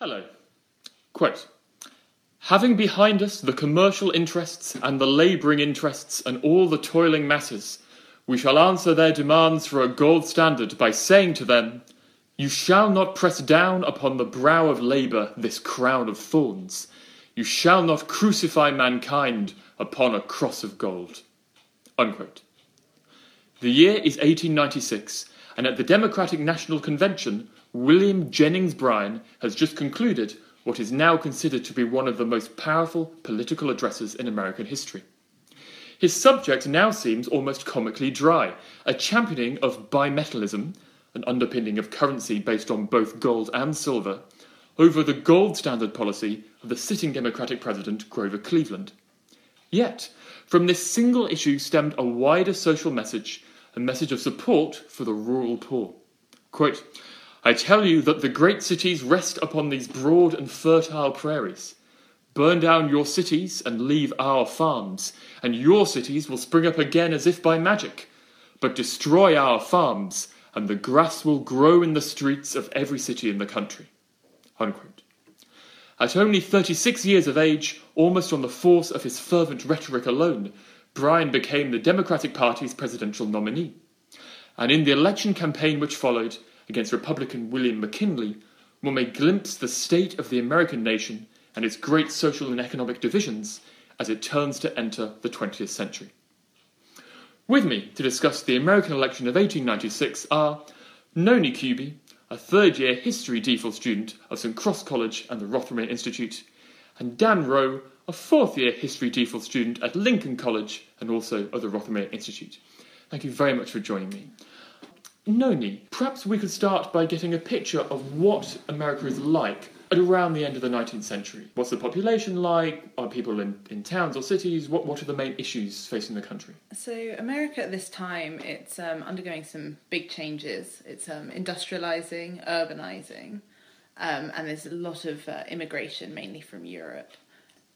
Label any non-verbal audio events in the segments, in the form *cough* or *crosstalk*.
Hello. Quote Having behind us the commercial interests and the labouring interests and all the toiling masses, we shall answer their demands for a gold standard by saying to them, You shall not press down upon the brow of labour this crown of thorns. You shall not crucify mankind upon a cross of gold. Unquote. The year is 1896, and at the Democratic National Convention, William Jennings Bryan has just concluded what is now considered to be one of the most powerful political addresses in American history. His subject now seems almost comically dry, a championing of bimetallism, an underpinning of currency based on both gold and silver, over the gold standard policy of the sitting Democratic president Grover Cleveland. Yet, from this single issue stemmed a wider social message, a message of support for the rural poor. Quote, I tell you that the great cities rest upon these broad and fertile prairies. Burn down your cities and leave our farms, and your cities will spring up again as if by magic. But destroy our farms, and the grass will grow in the streets of every city in the country. Unquote. At only 36 years of age, almost on the force of his fervent rhetoric alone, Bryan became the Democratic Party's presidential nominee. And in the election campaign which followed, against Republican William McKinley, one may glimpse the state of the American nation and its great social and economic divisions as it turns to enter the 20th century. With me to discuss the American election of 1896 are Noni Kubi, a third year history DPhil student of St Cross College and the Rothermere Institute, and Dan Rowe, a fourth year history DPhil student at Lincoln College and also of the Rothermere Institute. Thank you very much for joining me. Noni, perhaps we could start by getting a picture of what America is like at around the end of the 19th century. What's the population like? Are people in, in towns or cities? What, what are the main issues facing the country? So, America at this time, it's um, undergoing some big changes. It's um, industrializing, urbanizing, um, and there's a lot of uh, immigration, mainly from Europe.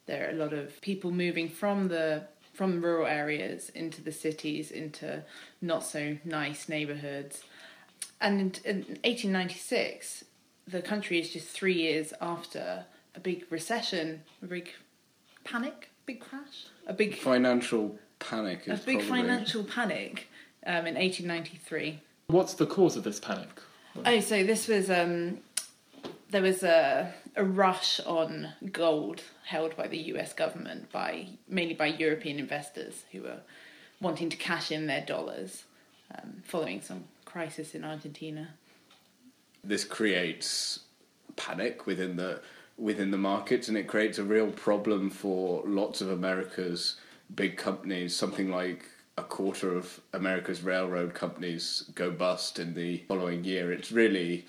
There are a lot of people moving from the from rural areas into the cities, into not so nice neighborhoods. And in, in 1896, the country is just three years after a big recession, a big panic, big crash, a big financial panic. a big probably... financial panic um, in 1893. What's the cause of this panic? Oh, so this was um, there was a a rush on gold held by the U.S. government by mainly by European investors who were wanting to cash in their dollars um, following some crisis in Argentina. This creates panic within the within the markets, and it creates a real problem for lots of America's big companies. Something like a quarter of America's railroad companies go bust in the following year. It's really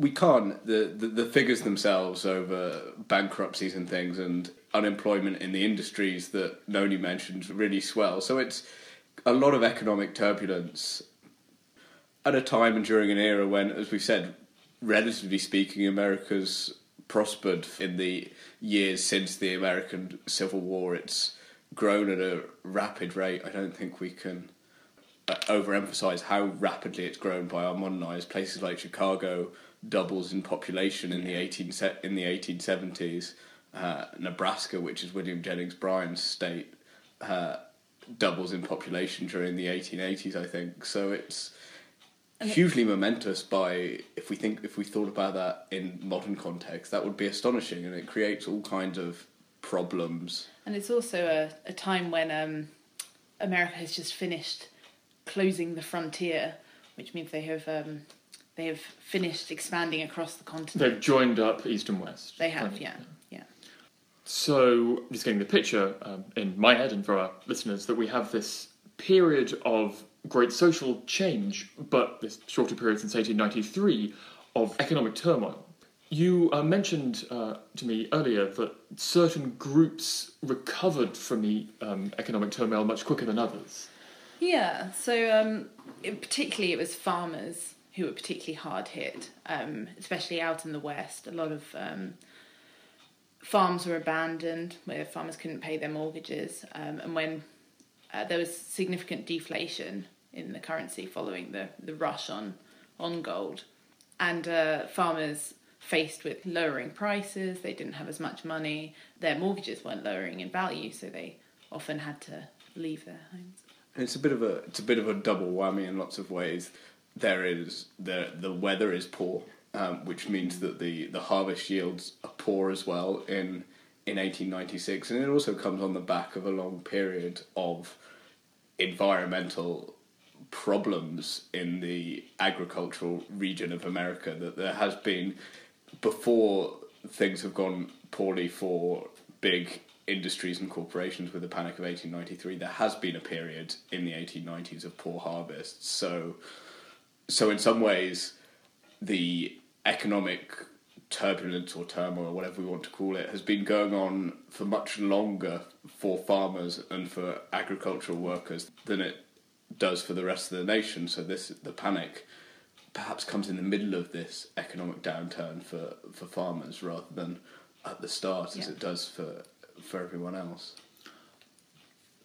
we can't the, the, the figures themselves over bankruptcies and things and unemployment in the industries that Noni mentioned really swell. So it's a lot of economic turbulence at a time and during an era when, as we've said, relatively speaking, America's prospered in the years since the American Civil War. It's grown at a rapid rate. I don't think we can uh, overemphasize how rapidly it's grown by our modernized places like Chicago doubles in population in the eighteen in the eighteen seventies. Uh, Nebraska, which is William Jennings Bryan's state, uh, doubles in population during the eighteen eighties. I think so. It's hugely momentous. By if we think if we thought about that in modern context, that would be astonishing, and it creates all kinds of problems. And it's also a, a time when um, America has just finished closing the frontier, which means they have um, they have finished expanding across the continent. They've joined up east and west. They have, yeah, yeah. So, just getting the picture um, in my head and for our listeners that we have this period of great social change, but this shorter period since 1893 of economic turmoil. You uh, mentioned uh, to me earlier that certain groups recovered from the um, economic turmoil much quicker than others. Yeah, so um, it, particularly it was farmers who were particularly hard hit, um, especially out in the west. A lot of um, farms were abandoned where farmers couldn't pay their mortgages, um, and when uh, there was significant deflation in the currency following the, the rush on on gold, and uh, farmers faced with lowering prices, they didn't have as much money, their mortgages weren't lowering in value, so they often had to leave their homes. And it's a bit of a it's a bit of a double whammy in lots of ways. There is the the weather is poor, um, which means that the, the harvest yields are poor as well in in 1896, and it also comes on the back of a long period of environmental problems in the agricultural region of America that there has been before things have gone poorly for big industries and corporations with the panic of 1893 there has been a period in the 1890s of poor harvests. So so in some ways the economic turbulence or turmoil or whatever we want to call it has been going on for much longer for farmers and for agricultural workers than it does for the rest of the nation. So this the panic perhaps comes in the middle of this economic downturn for for farmers rather than at the start as it does for for everyone else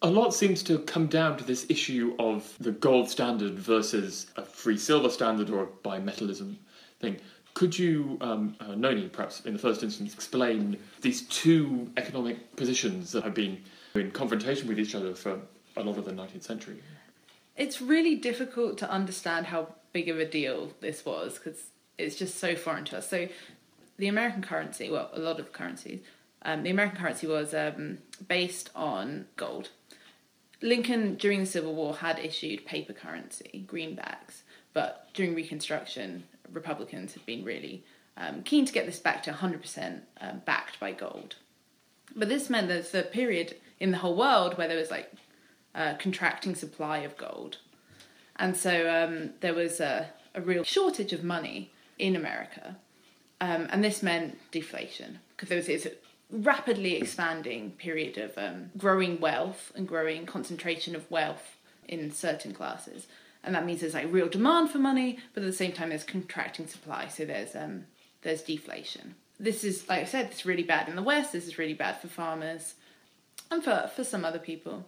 A lot seems to come down to this issue of the gold standard versus a free silver standard or a bimetallism thing. Could you, um, uh, Noni, perhaps in the first instance, explain these two economic positions that have been in confrontation with each other for a lot of the 19th century? It's really difficult to understand how big of a deal this was because it's just so foreign to us. So, the American currency, well, a lot of currencies, um, the American currency was um, based on gold. Lincoln, during the Civil War, had issued paper currency, greenbacks, but during Reconstruction, Republicans had been really um, keen to get this back to 100% um, backed by gold. But this meant there's a period in the whole world where there was like a contracting supply of gold. And so um, there was a, a real shortage of money in America. Um, and this meant deflation because there was this rapidly expanding period of um, growing wealth and growing concentration of wealth in certain classes. And that means there's like real demand for money, but at the same time there's contracting supply, so there's um, there's deflation. This is, like I said, it's really bad in the West. This is really bad for farmers and for for some other people.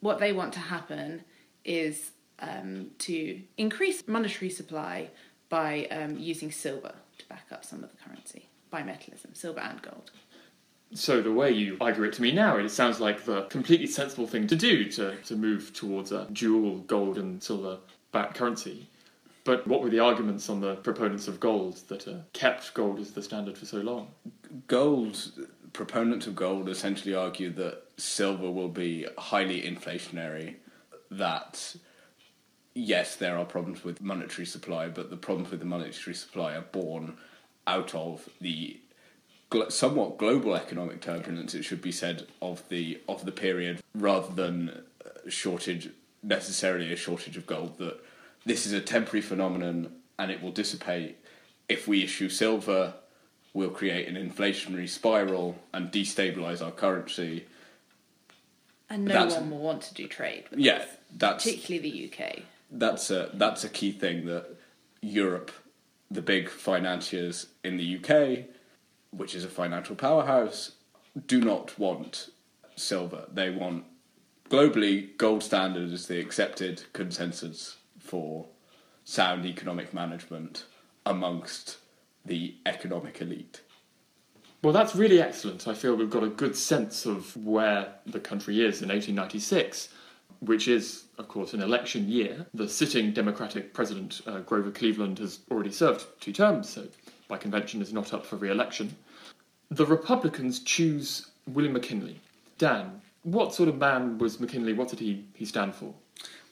What they want to happen is um, to increase monetary supply by um, using silver to back up some of the currency, bimetallism, silver and gold. So the way you argue it to me now, it sounds like the completely sensible thing to do to, to move towards a dual gold and silver backed currency. But what were the arguments on the proponents of gold that uh, kept gold as the standard for so long? gold proponents of gold essentially argue that silver will be highly inflationary that yes there are problems with monetary supply but the problems with the monetary supply are born out of the gl- somewhat global economic turbulence it should be said of the of the period rather than a shortage necessarily a shortage of gold that this is a temporary phenomenon and it will dissipate if we issue silver we'll create an inflationary spiral and destabilize our currency And no That's- one will want to do trade with yeah us, that's particularly the UK. that's a that's a key thing that Europe, the big financiers in the UK, which is a financial powerhouse, do not want silver. They want globally gold standard is the accepted consensus for sound economic management amongst the economic elite. Well, that's really excellent. I feel we've got a good sense of where the country is in 1896, which is, of course, an election year. The sitting Democratic President, uh, Grover Cleveland, has already served two terms, so by convention is not up for re election. The Republicans choose William McKinley. Dan, what sort of man was McKinley? What did he, he stand for?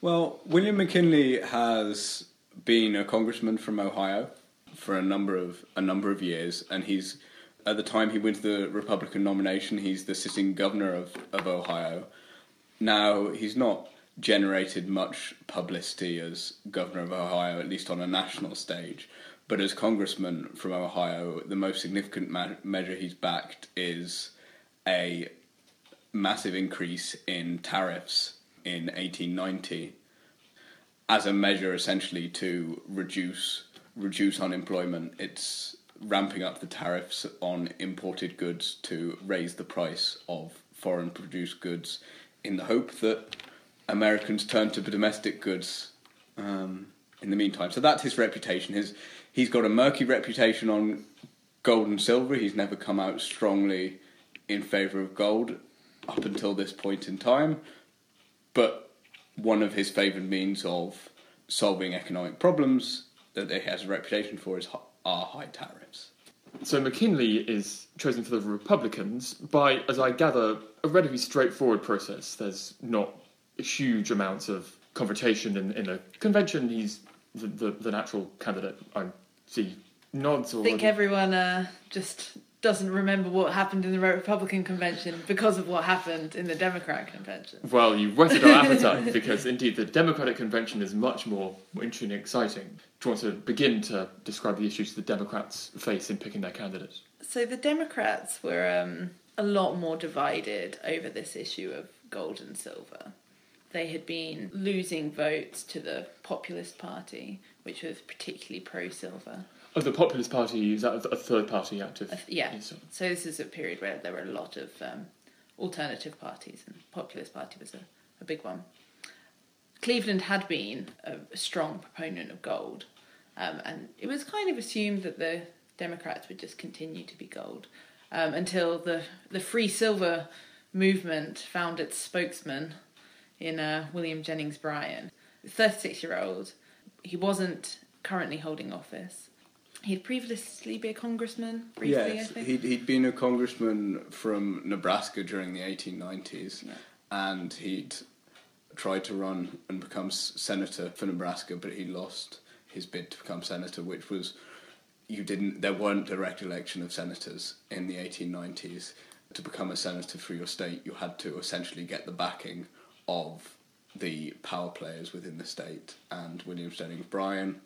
Well, William McKinley has been a congressman from Ohio for a number of a number of years, and he's at the time he wins the Republican nomination, he's the sitting governor of, of Ohio. Now he's not generated much publicity as governor of Ohio, at least on a national stage. But as congressman from Ohio, the most significant ma- measure he's backed is a massive increase in tariffs in 1890 as a measure essentially to reduce reduce unemployment. It's ramping up the tariffs on imported goods to raise the price of foreign produced goods in the hope that Americans turn to domestic goods um, in the meantime. So that's his reputation. His he's got a murky reputation on gold and silver. He's never come out strongly in favour of gold up until this point in time. But one of his favoured means of solving economic problems that he has a reputation for is are high tariffs. So McKinley is chosen for the Republicans by, as I gather, a relatively straightforward process. There's not huge amounts of confrontation in, in a convention. He's the, the, the natural candidate. I see nods. I think already. everyone uh, just doesn't remember what happened in the Republican convention because of what happened in the Democratic convention. Well, you've whetted our *laughs* appetite because indeed the Democratic convention is much more interesting and exciting. Do you want to begin to describe the issues the Democrats face in picking their candidate? So the Democrats were um, a lot more divided over this issue of gold and silver. They had been losing votes to the Populist Party, which was particularly pro silver. Oh, the Populist Party is that a third party active? Uh, yeah. So this is a period where there were a lot of um, alternative parties, and the Populist Party was a, a big one. Cleveland had been a, a strong proponent of gold, um, and it was kind of assumed that the Democrats would just continue to be gold um, until the the free silver movement found its spokesman in uh, William Jennings Bryan, 36 year old. He wasn't currently holding office. He'd previously been a congressman, briefly, I Yes, think. he'd, he'd been a congressman from Nebraska during the 1890s, Yeah. and he'd tried to run and become senator for Nebraska, but he lost his bid to become senator, which was you didn't. There weren't direct election of senators in the 1890s. To become a senator for your state, you had to essentially get the backing of the power players within the state, and William Jennings Bryan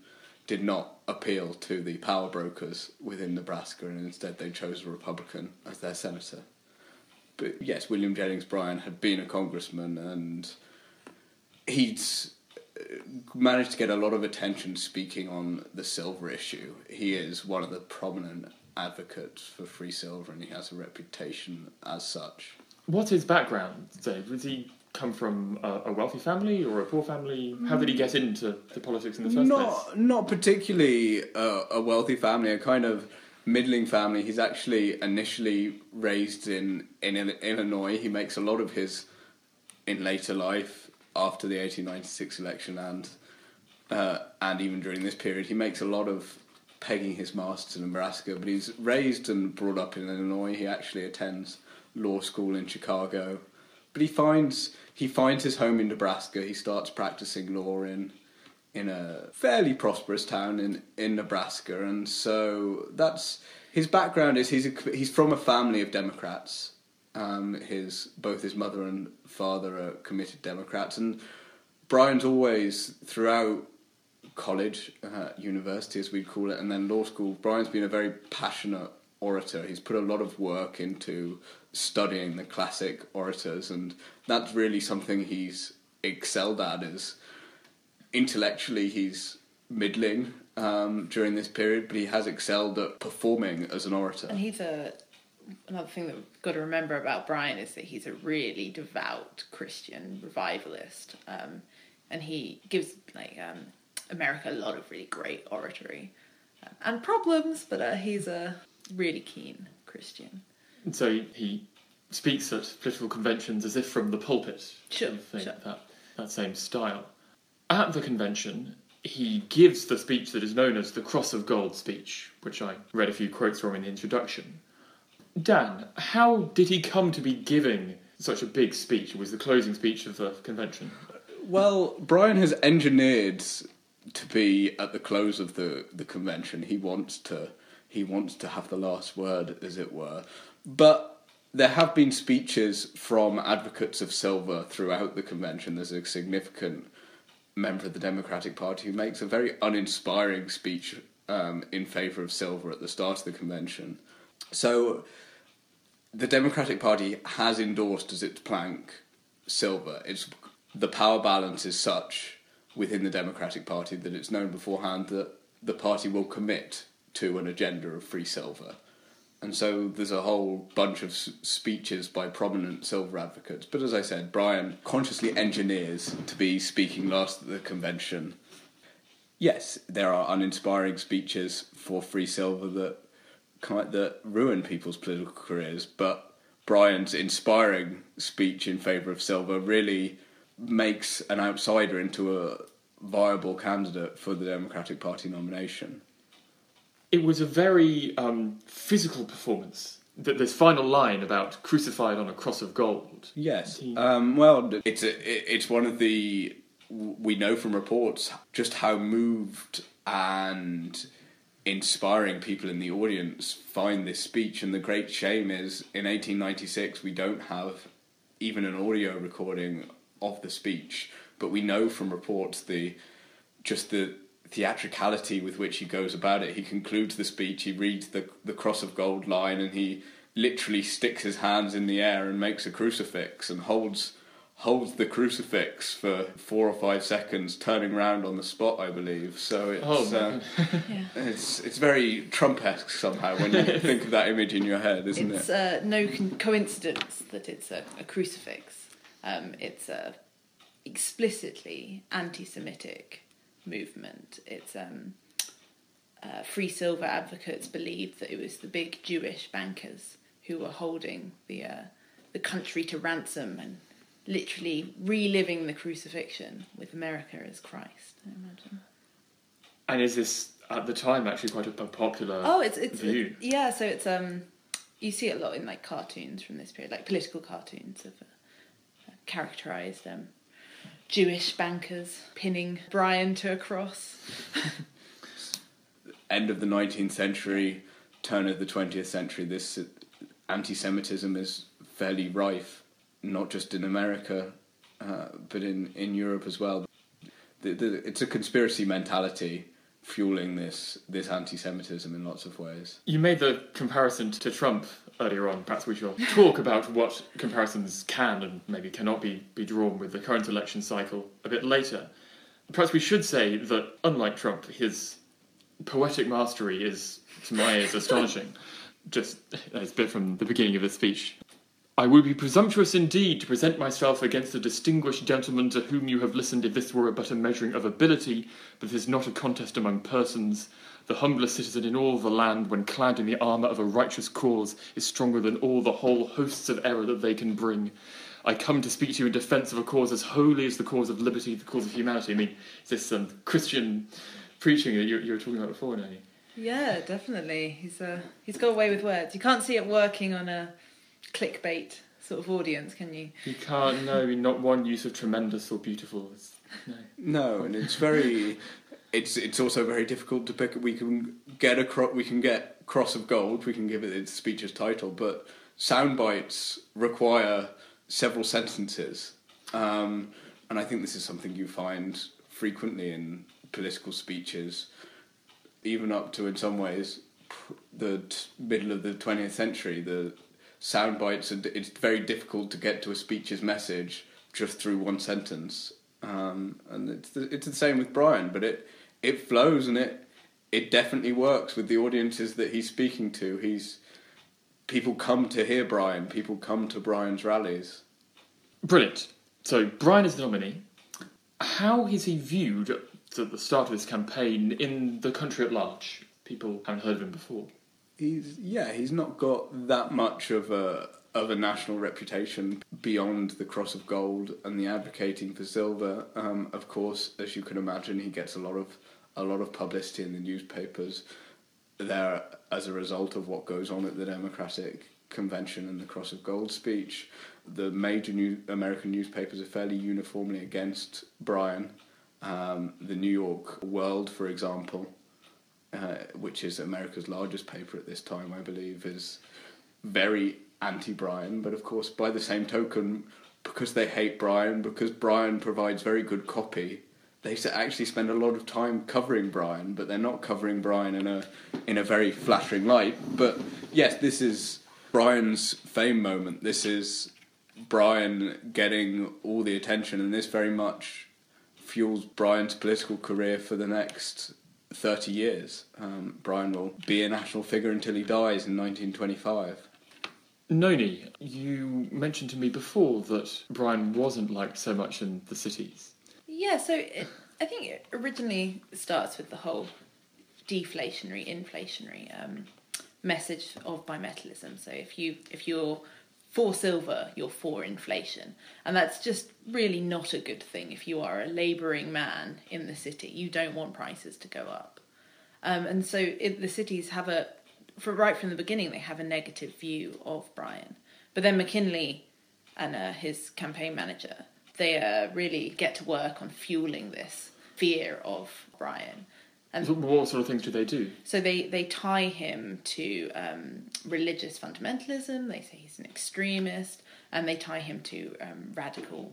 did not appeal to the power brokers within Nebraska, and instead they chose a Republican as their senator. But yes, William Jennings Bryan had been a congressman, and he'd uh, managed to get a lot of attention speaking on the silver issue. He is one of the prominent advocates for free silver, and he has a reputation as such. What's his background, Dan? Does he come from a, a wealthy family or a poor family? How did he get into the politics in the first place? Not not particularly a, a wealthy family, a kind of middling family. He's actually initially raised in in Illinois. He makes a lot of his in later life after the 1896 election and uh, and even during this period, he makes a lot of pegging his master to Nebraska. But he's raised and brought up in Illinois. He actually attends law school in Chicago. But he finds he finds his home in Nebraska. He starts practicing law in in a fairly prosperous town in, in Nebraska, and so that's his background. Is he's a, he's from a family of Democrats. Um, his both his mother and father are committed Democrats, and Bryan's always throughout college, uh, university as we'd call it, and then law school. Bryan's been a very passionate orator. He's put a lot of work into studying the classic orators, and that's really something he's excelled at. Is intellectually he's middling um, during this period, but he has excelled at performing as an orator. And he's a another thing that we've got to remember about Bryan is that he's a really devout Christian revivalist, um, and he gives like um, America a lot of really great oratory um, and problems, but uh, he's a really keen Christian. And so he, he speaks at political conventions as if from the pulpit. Sure, You think sure. That, that same style. At the convention, he gives the speech that is known as the Cross of Gold speech, which I read a few quotes from in the introduction. Dan, how did he come to be giving such a big speech? It was the closing speech of the convention. Well, Bryan has engineered to be at the close of the, the convention. He wants to he wants to have the last word, as it were. But there have been speeches from advocates of silver throughout the convention. There's a significant member of the Democratic Party who makes a very uninspiring speech um, in favour of silver at the start of the convention. So the Democratic Party has endorsed as its plank silver. It's the power balance is such within the Democratic Party that it's known beforehand that the party will commit to an agenda of free silver. And so there's a whole bunch of speeches by prominent silver advocates. But as I said, Bryan consciously engineers to be speaking last at the convention. Yes, there are uninspiring speeches for free silver that kind that ruin people's political careers, but Bryan's inspiring speech in favour of Silver really makes an outsider into a viable candidate for the Democratic Party nomination. It was a very um, physical performance. That this final line about crucified on a cross of gold. Yes. Um, well, it's a, it's one of the we know from reports just how moved and inspiring people in the audience find this speech. And the great shame is in 1896 we don't have even an audio recording of the speech, but we know from reports the just the theatricality with which he goes about it. He concludes the speech, he reads the the cross of gold line, and he literally sticks his hands in the air and makes a crucifix and holds holds the crucifix for four or five seconds, turning round on the spot, I believe. So it's Oh, uh, *laughs* Yeah. it's it's very Trump-esque somehow when you *laughs* think of that image in your head, isn't It's it? uh, no con- coincidence that it's a, a crucifix. Um, it's a explicitly anti-Semitic movement. It's um, uh, free silver advocates believed that it was the big Jewish bankers who were holding the uh, the country to ransom and literally reliving the crucifixion with America as Christ. I imagine. And is this at the time actually quite a, popular Oh, it's it's view? yeah. So it's um, you see it a lot in like cartoons from this period, like political cartoons of uh, characterized um, Jewish bankers pinning Bryan to a cross. *laughs* End of the 19th century, turn of the 20th century, this anti-Semitism is fairly rife, not just in America, uh, but in, in Europe as well. The, the, it's a conspiracy mentality fueling this this anti-Semitism in lots of ways. You made the comparison to Trump earlier on. Perhaps we shall talk about what comparisons can and maybe cannot be, be drawn with the current election cycle a bit later. Perhaps we should say that, unlike Trump, his poetic mastery is, to my ears, astonishing. *laughs* Just a bit from the beginning of the speech. I would be presumptuous indeed to present myself against a distinguished gentleman to whom you have listened if this were but a measuring of ability, but this is not a contest among persons. The humblest citizen in all the land, when clad in the armour of a righteous cause, is stronger than all the whole hosts of error that they can bring. I come to speak to you in defence of a cause as holy as the cause of liberty, the cause of humanity. I mean, is this um, Christian preaching that you, you were talking about before, Noni? Yeah, definitely. He's uh, he's got away with words. You can't see it working on a clickbait sort of audience, can you? You can't know, not one use of tremendous or beautiful. It's, no. No, and it's very. It's it's also very difficult to pick. We can get a cro- we can get cross of gold. We can give it its speech's title, but sound bites require several sentences, um, and I think this is something you find frequently in political speeches, even up to in some ways the t- middle of the twentieth century. The sound bites. are- It's very difficult to get to a speech's message just through one sentence um, and it's the, it's the same with Bryan, but it it flows and it it definitely works with the audiences that he's speaking to. He's people come to hear Bryan. People come to Bryan's rallies. Brilliant. So Bryan is the nominee. How is he viewed at the start of this campaign in the country at large? People haven't heard of him before. He's yeah, he's not got that much of a of a national reputation beyond the cross of gold and the advocating for silver. Um, of course, as you can imagine, he gets a lot of a lot of publicity in the newspapers there as a result of what goes on at the Democratic convention and the cross of gold speech. The major new American newspapers are fairly uniformly against Bryan. Um, the New York World, for example, uh, which is America's largest paper at this time, I believe, is very anti Bryan. But of course, by the same token, because they hate Bryan, because Bryan provides very good copy, they actually spend a lot of time covering Bryan, but they're not covering Bryan in a in a very flattering light. But yes, this is Bryan's fame moment. This is Bryan getting all the attention, and this very much fuels Bryan's political career for the next 30 years. Um, Bryan will be a national figure until he dies in 1925. Noni, you mentioned to me before that Bryan wasn't liked so much in the cities. Yeah, so it, I think it originally starts with the whole deflationary, inflationary um, message of bimetallism. So if you if you're for silver, you're for inflation, and that's just really not a good thing. If you are a labouring man in the city, you don't want prices to go up, um, and so it, the cities have a, for right from the beginning, they have a negative view of Bryan. But then McKinley and uh, his campaign manager, they uh, really get to work on fueling this fear of Bryan. And So what sort of things do they do? so they, they tie him to um, religious fundamentalism. They say he's an extremist, and they tie him to um, radical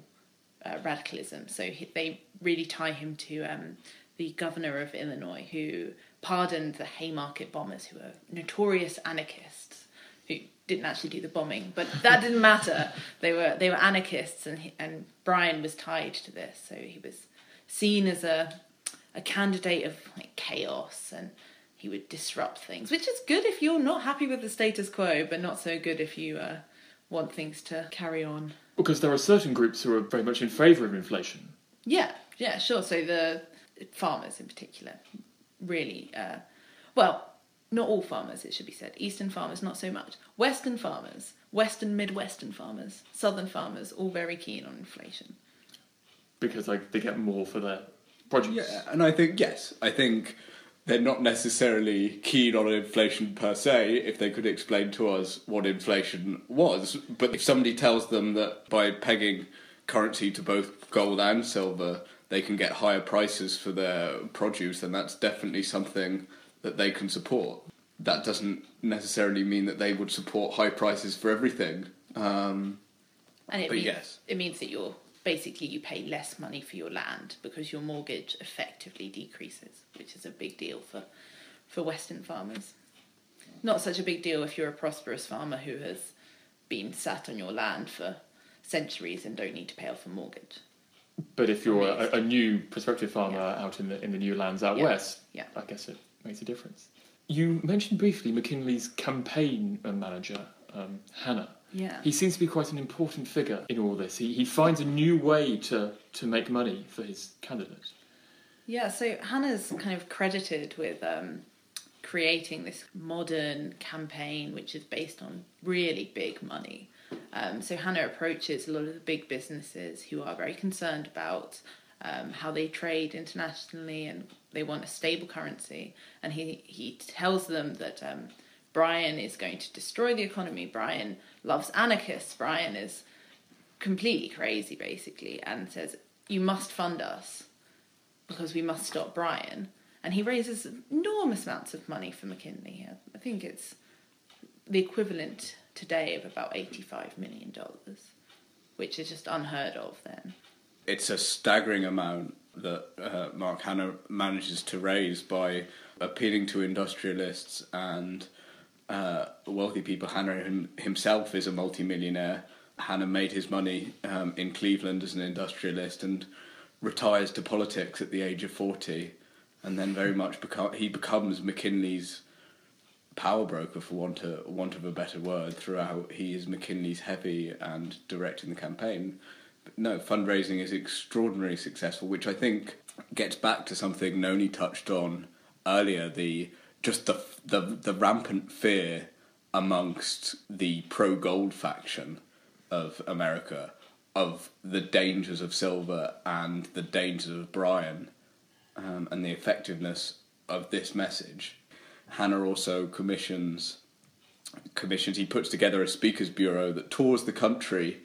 uh, radicalism. So he, they really tie him to um, the governor of Illinois, who pardoned the Haymarket bombers, who were notorious anarchists, who didn't actually do the bombing, but that didn't matter. They were they were anarchists, and he, and Bryan was tied to this. So he was seen as a a candidate of like chaos and he would disrupt things, which is good if you're not happy with the status quo, but not so good if you uh, want things to carry on. Because there are certain groups who are very much in favour of inflation. Yeah, yeah, sure. So the farmers in particular, really, uh, well, not all farmers, it should be said. Eastern farmers, not so much. Western farmers, Western, Midwestern farmers, Southern farmers, all very keen on inflation. because like they get more for their produce. Yeah, and I think yes, I think they're not necessarily keen on inflation per se if they could explain to us what inflation was. But if somebody tells them that by pegging currency to both gold and silver, they can get higher prices for their produce, then that's definitely something that they can support. That doesn't necessarily mean that they would support high prices for everything. Um, And it But means, yes. it means that you're basically you pay less money for your land because your mortgage effectively decreases, which is a big deal for for Western farmers. Not such a big deal if you're a prosperous farmer who has been sat on your land for centuries and don't need to pay off a mortgage. But if you're a, a new prospective farmer out in the in the new lands out Yeah. west, Yeah. I guess it makes a difference. You mentioned briefly McKinley's campaign manager, um, Hanna. Yeah. He seems to be quite an important figure in all this. He, he finds a new way to, to make money for his candidate. Yeah, so Hanna's kind of credited with um, creating this modern campaign which is based on really big money. Um, so Hanna approaches a lot of the big businesses who are very concerned about um, how they trade internationally and they want a stable currency. And he, he tells them that um, Bryan is going to destroy the economy. Bryan loves anarchists. Bryan is completely crazy, basically, and says, You must fund us because we must stop Bryan. And he raises enormous amounts of money for McKinley. I think it's the equivalent today of about $85 million, which is just unheard of then. it's a staggering amount that uh, Mark Hanna manages to raise by appealing to industrialists and uh, wealthy people. Hanna him, himself is a multimillionaire. Hanna made his money um, in Cleveland as an industrialist and retires to politics at the age of 40 and then very much beco- he becomes McKinley's power broker for want of, want of a better word throughout he is McKinley's heavy and directing the campaign but no fundraising is extraordinarily successful which I think gets back to something Noni touched on earlier the just the the, the rampant fear amongst the pro gold faction of America of the dangers of silver and the dangers of Bryan um, and the effectiveness of this message. Hanna also commissions commissions. He puts together a speakers bureau that tours the country,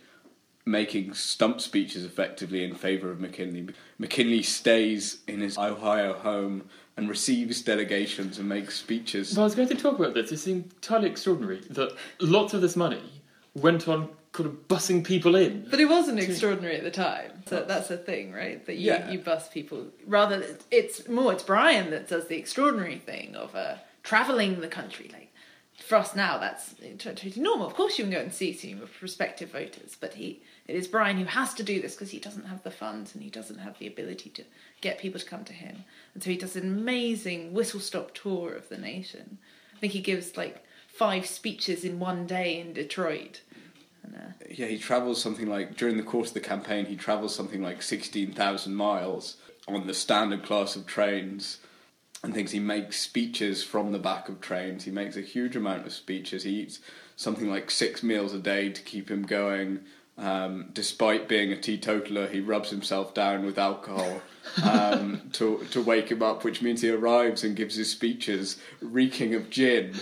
making stump speeches effectively in favour of McKinley. McKinley stays in his Ohio home and receives delegations and makes speeches. Well, I was going to talk about this. It's entirely extraordinary that lots of this money went on kind of bussing people in. But it wasn't extraordinary at the time. So that's the thing, right? That you, Yeah. you bus people. Rather, it's more, it's Bryan that does the extraordinary thing of uh, travelling the country. Like, for us now, that's totally normal. Of course, you can go and see some prospective voters, but he, it is Bryan who has to do this because he doesn't have the funds and he doesn't have the ability to get people to come to him. And so he does an amazing whistle stop tour of the nation. I think he gives like five speeches in one day in Detroit. Uh, Yeah, he travels something like during the course of the campaign. He travels something like sixteen thousand miles on the standard class of trains. And things. He makes speeches from the back of trains. He makes a huge amount of speeches. He eats something like six meals a day to keep him going. Um, despite being a teetotaler, he rubs himself down with alcohol um, *laughs* to to wake him up, which means he arrives and gives his speeches reeking of gin.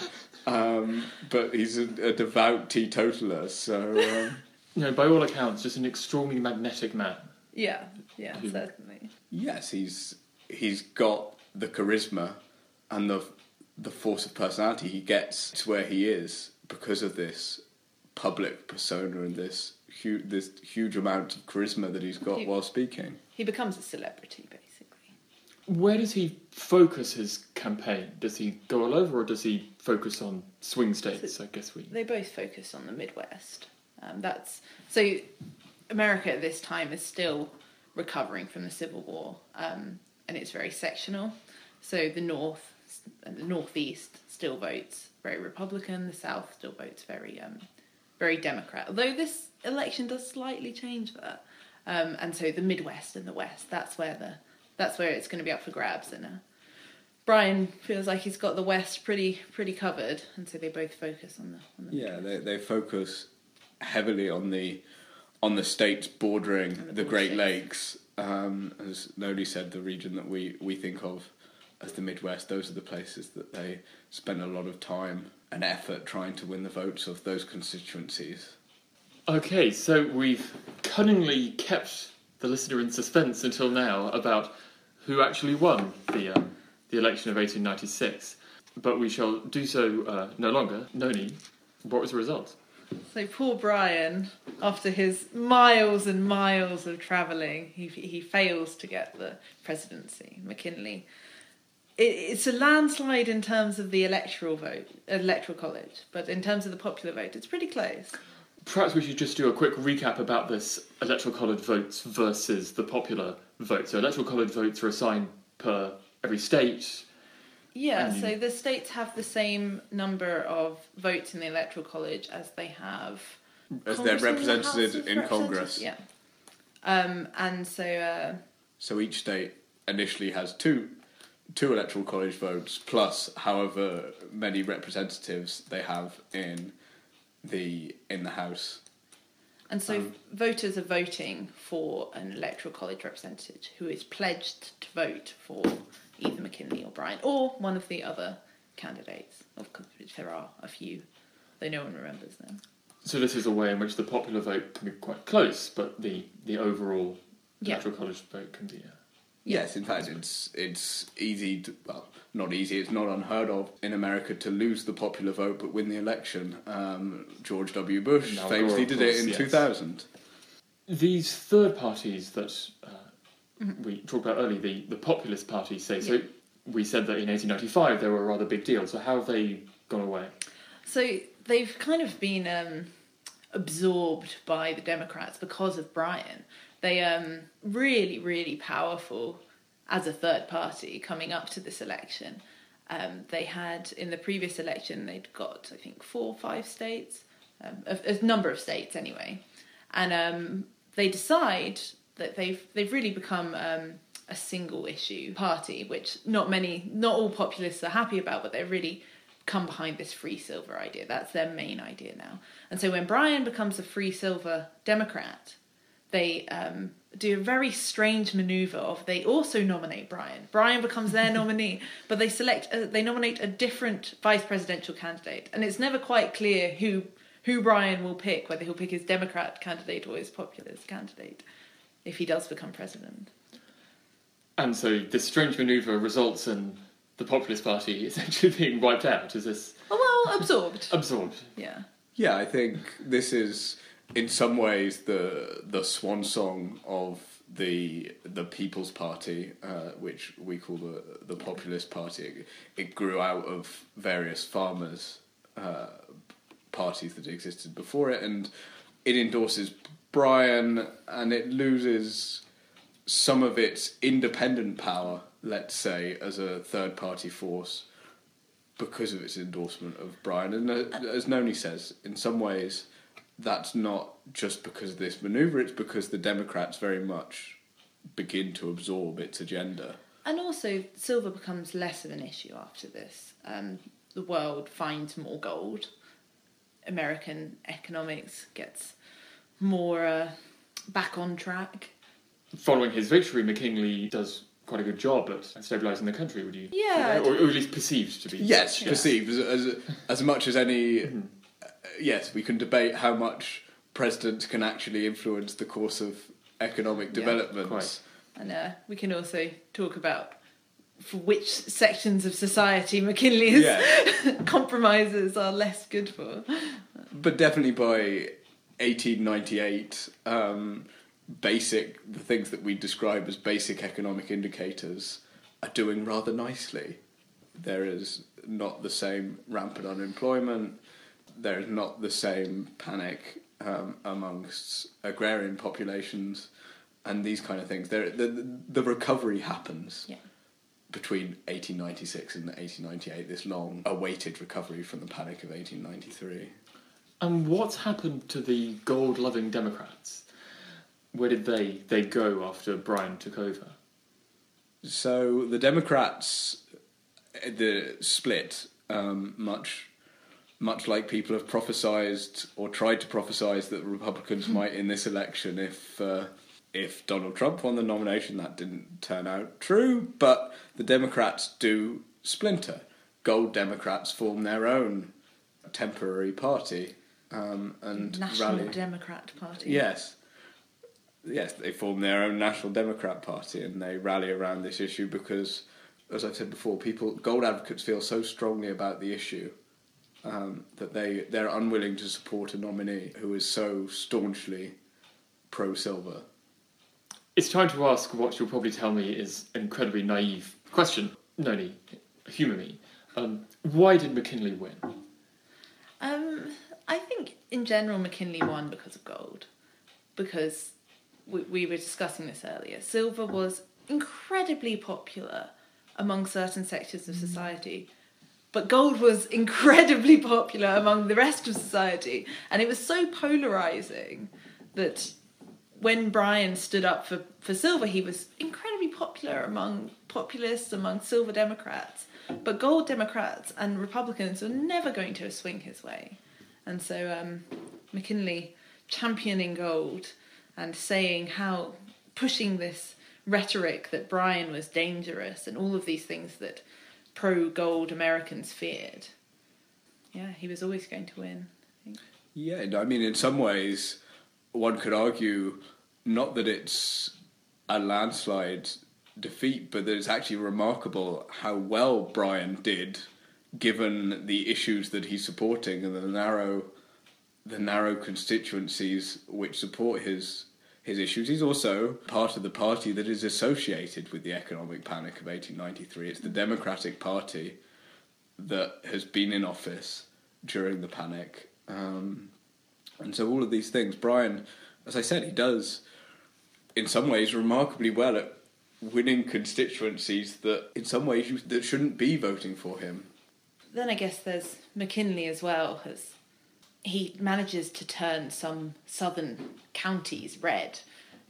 Um, but he's a, a devout teetotaler, so um, *laughs* You know, by all accounts, just an extremely magnetic man. Yeah, yeah, Who- certainly. yes, he's he's got the charisma and the the force of personality he gets to where he is because of this public persona and this huge this huge amount of charisma that he's got He- while speaking. He becomes a celebrity, basically. Where does he focus his campaign? Does he go all over, or does he focus on swing states? I guess we. They both focus on the Midwest. Um, that's so. America at this time is still recovering from the Civil War, um, and it's very sectional. So the North the Northeast still votes very Republican. The South still votes very, um, very Democrat. Although this election does slightly change that, um, and so the Midwest and the West. That's where the that's where it's going to be up for grabs. And uh, Bryan feels like he's got the West pretty pretty covered, and so they both focus on the on the Yeah, they they focus heavily on the on the states bordering the the, Great. Lakes. Um, as Noni said, the region that we, we think of as the Midwest, those are the places that they spend a lot of time and effort trying to win the votes of those constituencies. Okay, so we've cunningly kept the listener in suspense until now about who actually won the uh, the election of 1896, but we shall do so uh, no longer. Noni, what was the result? So poor Bryan, after his miles and miles of travelling, he he fails to get the presidency. McKinley. It, it's a landslide in terms of the electoral vote, electoral college, but in terms of the popular vote, it's pretty close. Perhaps we should just do a quick recap about this electoral college votes versus the popular vote. So electoral college votes are assigned per every state. Yeah, And- so the states have the same number of votes in the electoral college as they have As they're congressmen in the represented in Congress. Yeah, um, and so uh, So each state initially has two two electoral college votes plus however many representatives they have in the in the House. And so Um, voters are voting for an electoral college representative who is pledged to vote for either McKinley or Bryan or one of the other candidates, of course, which there are a few, though no one remembers them. So this is a way in which the popular vote can be quite close, but the, the overall Yeah. electoral college vote can be. Uh, Yes, in fact, it's it's easy to well, not easy. It's not unheard of in America to lose the popular vote but win the election. Um, George W. Bush Al famously Gore, of did it in yes. two thousand. These third parties that uh, Mm-hmm. we talked about earlier, the, the populist parties, say, so we said that in 1895 they were a rather big deal, so how have they gone away? So they've kind of been um, absorbed by the Democrats because of Bryan. They um really, really powerful as a third party coming up to this election. Um, they had in the previous election they'd got I think four or five states, um, a, a number of states anyway, and um, they decide that they've they've really become um, a single issue party, which not many, not all populists are happy about, but they're really come behind this free silver idea. That's their main idea now. And so when Bryan becomes a free silver Democrat, they um, do a very strange maneuver of they also nominate Bryan. Bryan becomes their *laughs* nominee, but they select uh, they nominate a different vice presidential candidate, and it's never quite clear who who Bryan will pick, whether he'll pick his Democrat candidate or his populist candidate, if he does become president. And so this strange manoeuvre results in the populist party *laughs* essentially being wiped out. Is this Oh well, absorbed. absorbed? Yeah. Yeah, I think this is in some ways the the swan song of the the People's Party, uh, which we call the the Populist Party. It, it grew out of various farmers' uh, parties that existed before it, and it endorses Bryan, and it loses some of its independent power, let's say, as a third party force because of its endorsement of Bryan. And uh, as Noni says, in some ways, that's not just because of this manoeuvre, it's because the Democrats very much begin to absorb its agenda. And also, silver becomes less of an issue after this. Um, the world finds more gold. American economics gets more uh, back on track. Following his victory, McKinley does quite a good job at stabilising the country, would you? Yeah. Or, or at least perceived to be. Yes, Yeah. perceived as, as as much as any. Yes, we can debate how much presidents can actually influence the course of economic Yeah, development. quite. And uh, we can also talk about for which sections of society McKinley's Yeah, *laughs* compromises are less good for. but definitely by 1898, um, basic the things that we describe as basic economic indicators are doing rather nicely. There is not the same rampant unemployment. There is not the same panic um, amongst agrarian populations, and these kind of things. There, the, the recovery happens Yeah. between 1896 and 1898. This long-awaited recovery from the panic of 1893. And what's happened to the gold-loving Democrats? Where did they they go after Bryan took over? So the Democrats, uh, the split, um, much, much like people have prophesized or tried to prophesize that Republicans might in this election if uh, if Donald Trump won the nomination. That didn't turn out true, but the Democrats do splinter. Gold Democrats form their own temporary party um, and National rally. Democrat Party. Yes. Yes, they form their own National Democrat Party and they rally around this issue because, as I've said before, people, gold advocates feel so strongly about the issue um, that they, they're unwilling to support a nominee who is so staunchly pro silver. It's time to ask what you'll probably tell me is an incredibly naive question. Noni, humour me. Um, why did McKinley win? Um, I think in general McKinley won because of gold, because we, we were discussing this earlier. Silver was incredibly popular among certain sectors of society, but gold was *laughs* incredibly popular among the rest of society, and it was so polarizing that when Bryan stood up for, for silver, he was incredibly popular among populists, among silver Democrats. But gold Democrats and Republicans were never going to swing his way. And so um, McKinley championing gold and saying how, pushing this rhetoric that Bryan was dangerous and all of these things that pro gold Americans feared. Yeah, he was always going to win. I. Yeah, I mean, in some ways, one could argue not that it's a landslide defeat, but that it's actually remarkable how well Bryan did, given the issues that he's supporting and the narrow, the narrow constituencies which support his his issues. He's also part of the party that is associated with the economic panic of 1893. It's the Democratic Party that has been in office during the panic. Um, and so all of these things, Bryan, as I said, he does in some ways remarkably well at winning constituencies that in some ways you, that shouldn't be voting for him. Then I guess there's McKinley as well, as he manages to turn some southern counties red.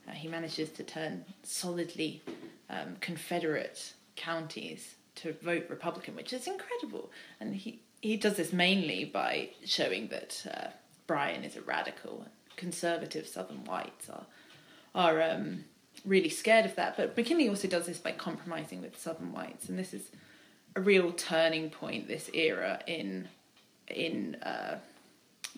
Uh, he manages to turn solidly um, Confederate counties to vote Republican, which is incredible. And he, he does this mainly by showing that uh, Bryan is a radical. Conservative southern whites are are um, really scared of that. But McKinley also does this by compromising with southern whites, and this is a real turning point. This era in in uh,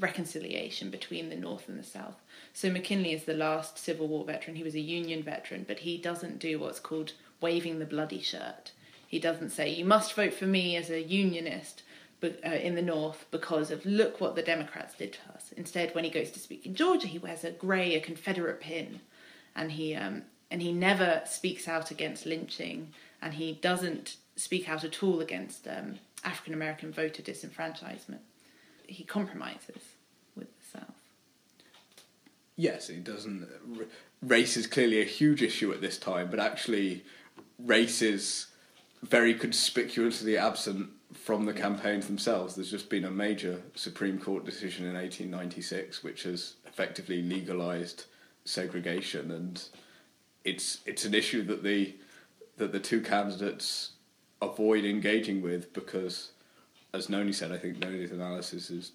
reconciliation between the North and the South. So McKinley is the last Civil War veteran. He was a Union veteran, but he doesn't do what's called waving the bloody shirt. He doesn't say you must vote for me as a Unionist. Uh, in the North, because of look what the Democrats did to us. Instead, when he goes to speak in Georgia, he wears a grey, a Confederate pin, and he um, and he never speaks out against lynching, and he doesn't speak out at all against um, African American voter disenfranchisement. He compromises. Yes, he doesn't. Race is clearly a huge issue at this time, but actually, race is very conspicuously absent from the campaigns themselves. There's just been a major Supreme Court decision in 1896 which has effectively legalized segregation, and it's it's an issue that the that the two candidates avoid engaging with because, as Noni said, I think Noni's analysis is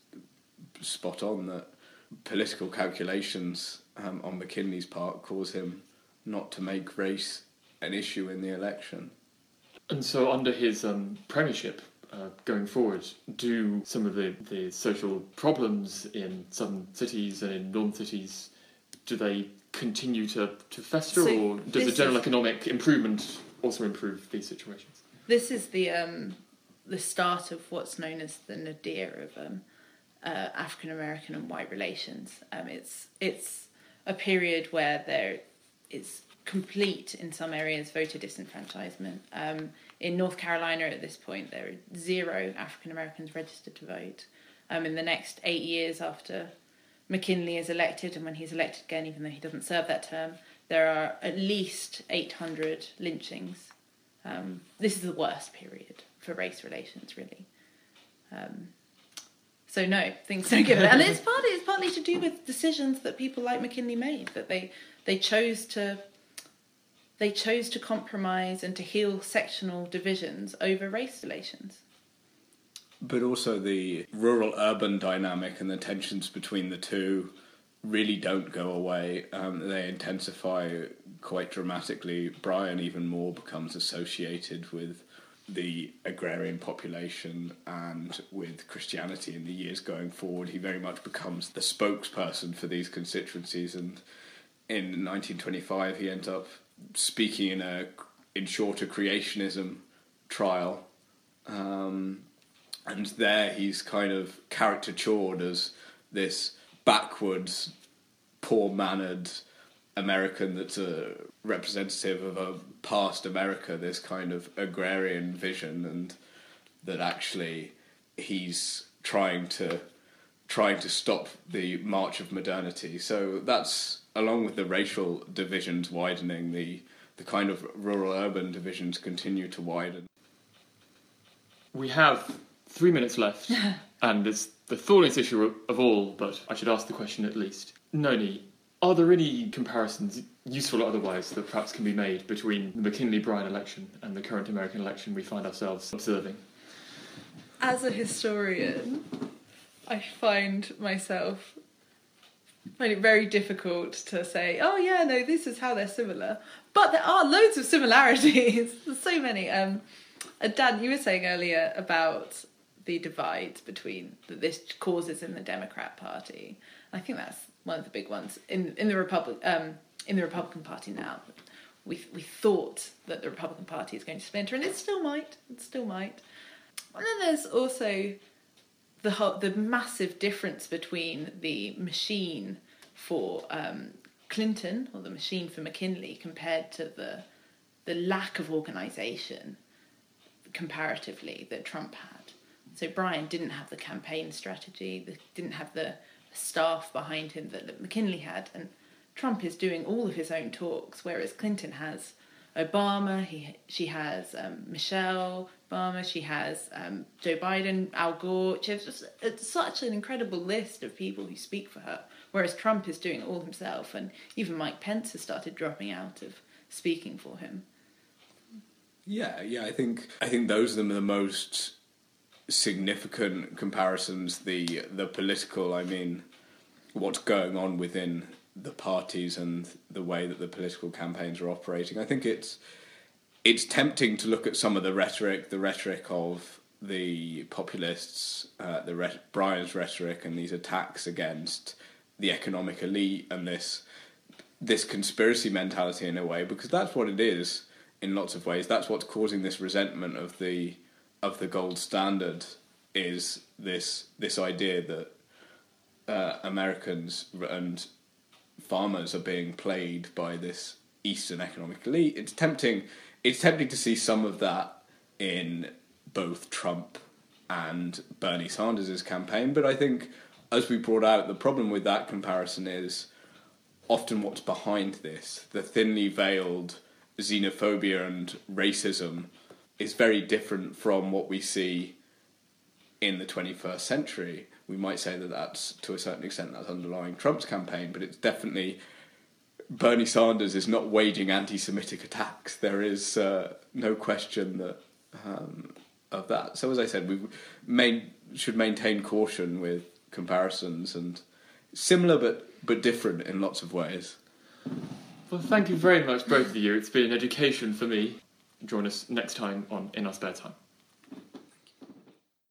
spot on that political calculations um, on McKinley's part cause him not to make race an issue in the election. And so, under his um, premiership uh, going forward, do some of the, the social problems in southern cities and in northern cities do they continue to, to fester, So or does the general is- economic improvement also improve these situations? This is the um, the start of what's known as the nadir of um, uh, African American and white relations. Um, it's it's a period where there is complete in some areas voter disenfranchisement. Um, in North Carolina at this point, there are zero African Americans registered to vote. Um, in the next eight years after McKinley is elected, and when he's elected again, even though he doesn't serve that term, there are at least 800 lynchings. Um, this is the worst period for race relations, really. Um, so no, things don't get better, and it's partly it's partly to do with decisions that people like McKinley made that they they chose to they chose to compromise and to heal sectional divisions over race relations. But also the rural urban dynamic and the tensions between the two really don't go away. Um, they intensify quite dramatically. Bryan even more becomes associated with the agrarian population and with Christianity in the years going forward. He very much becomes the spokesperson for these constituencies and in 1925 he ends up speaking in a in short a creationism trial um, and there he's kind of caricatured as this backwards, poor mannered American that's a representative of a past America, this kind of agrarian vision, and that actually he's trying to trying to stop the march of modernity. So that's along with the racial divisions widening, the the kind of rural urban divisions continue to widen. We have three minutes left, *laughs* and it's the thorniest issue of- of all, but I should ask the question at least. Noni, are there any comparisons, useful or otherwise, that perhaps can be made between the McKinley Bryan election and the current American election we find ourselves observing? As a historian, I find myself find it very difficult to say, oh yeah, no, this is how they're similar. But there are loads of similarities. *laughs* There's so many. Um, uh, Dan, you were saying earlier about the divide between that this causes in the Democrat Party. I think that's one of the big ones in in the Republic um, in the Republican Party now. We we thought that the Republican Party is going to splinter, and it still might. It still might. And then there's also the whole, the massive difference between the machine for um, Clinton or the machine for McKinley compared to the the lack of organisation comparatively that Trump had. So Bryan didn't have the campaign strategy, didn't have the staff behind him that, McKinley had, and Trump is doing all of his own talks, whereas Clinton has Obama, he she has um, Michelle Obama, she has um, Joe Biden, Al Gore. She has just, it's such an incredible list of people who speak for her. Whereas Trump is doing it all himself, and even Mike Pence has started dropping out of speaking for him. Yeah, yeah, I think I think those are the most significant comparisons. The the political, I mean, what's going on within the parties and the way that the political campaigns are operating. I think it's it's tempting to look at some of the rhetoric, the rhetoric of the populists, uh, the re- Bryan's rhetoric, and these attacks against the economic elite and this this conspiracy mentality in a way, because that's what it is in lots of ways. That's what's causing this resentment of the of the gold standard is this this idea that uh, Americans and farmers are being played by this Eastern economic elite. It's tempting. It's tempting to see some of that in both Trump and Bernie Sanders' campaign, but I think, as we brought out, the problem with that comparison is often what's behind this. The thinly veiled xenophobia and racism is very different from what we see in the 21st century. We might say that that's, to a certain extent, that's underlying Trump's campaign, but it's definitely Bernie Sanders is not waging anti-Semitic attacks. There is uh, no question that um, of that. So as I said, we main, should maintain caution with comparisons and similar but but different in lots of ways. Well, thank you very much, both of you. It's been an education for me. Join us next time on In Our Spare Time.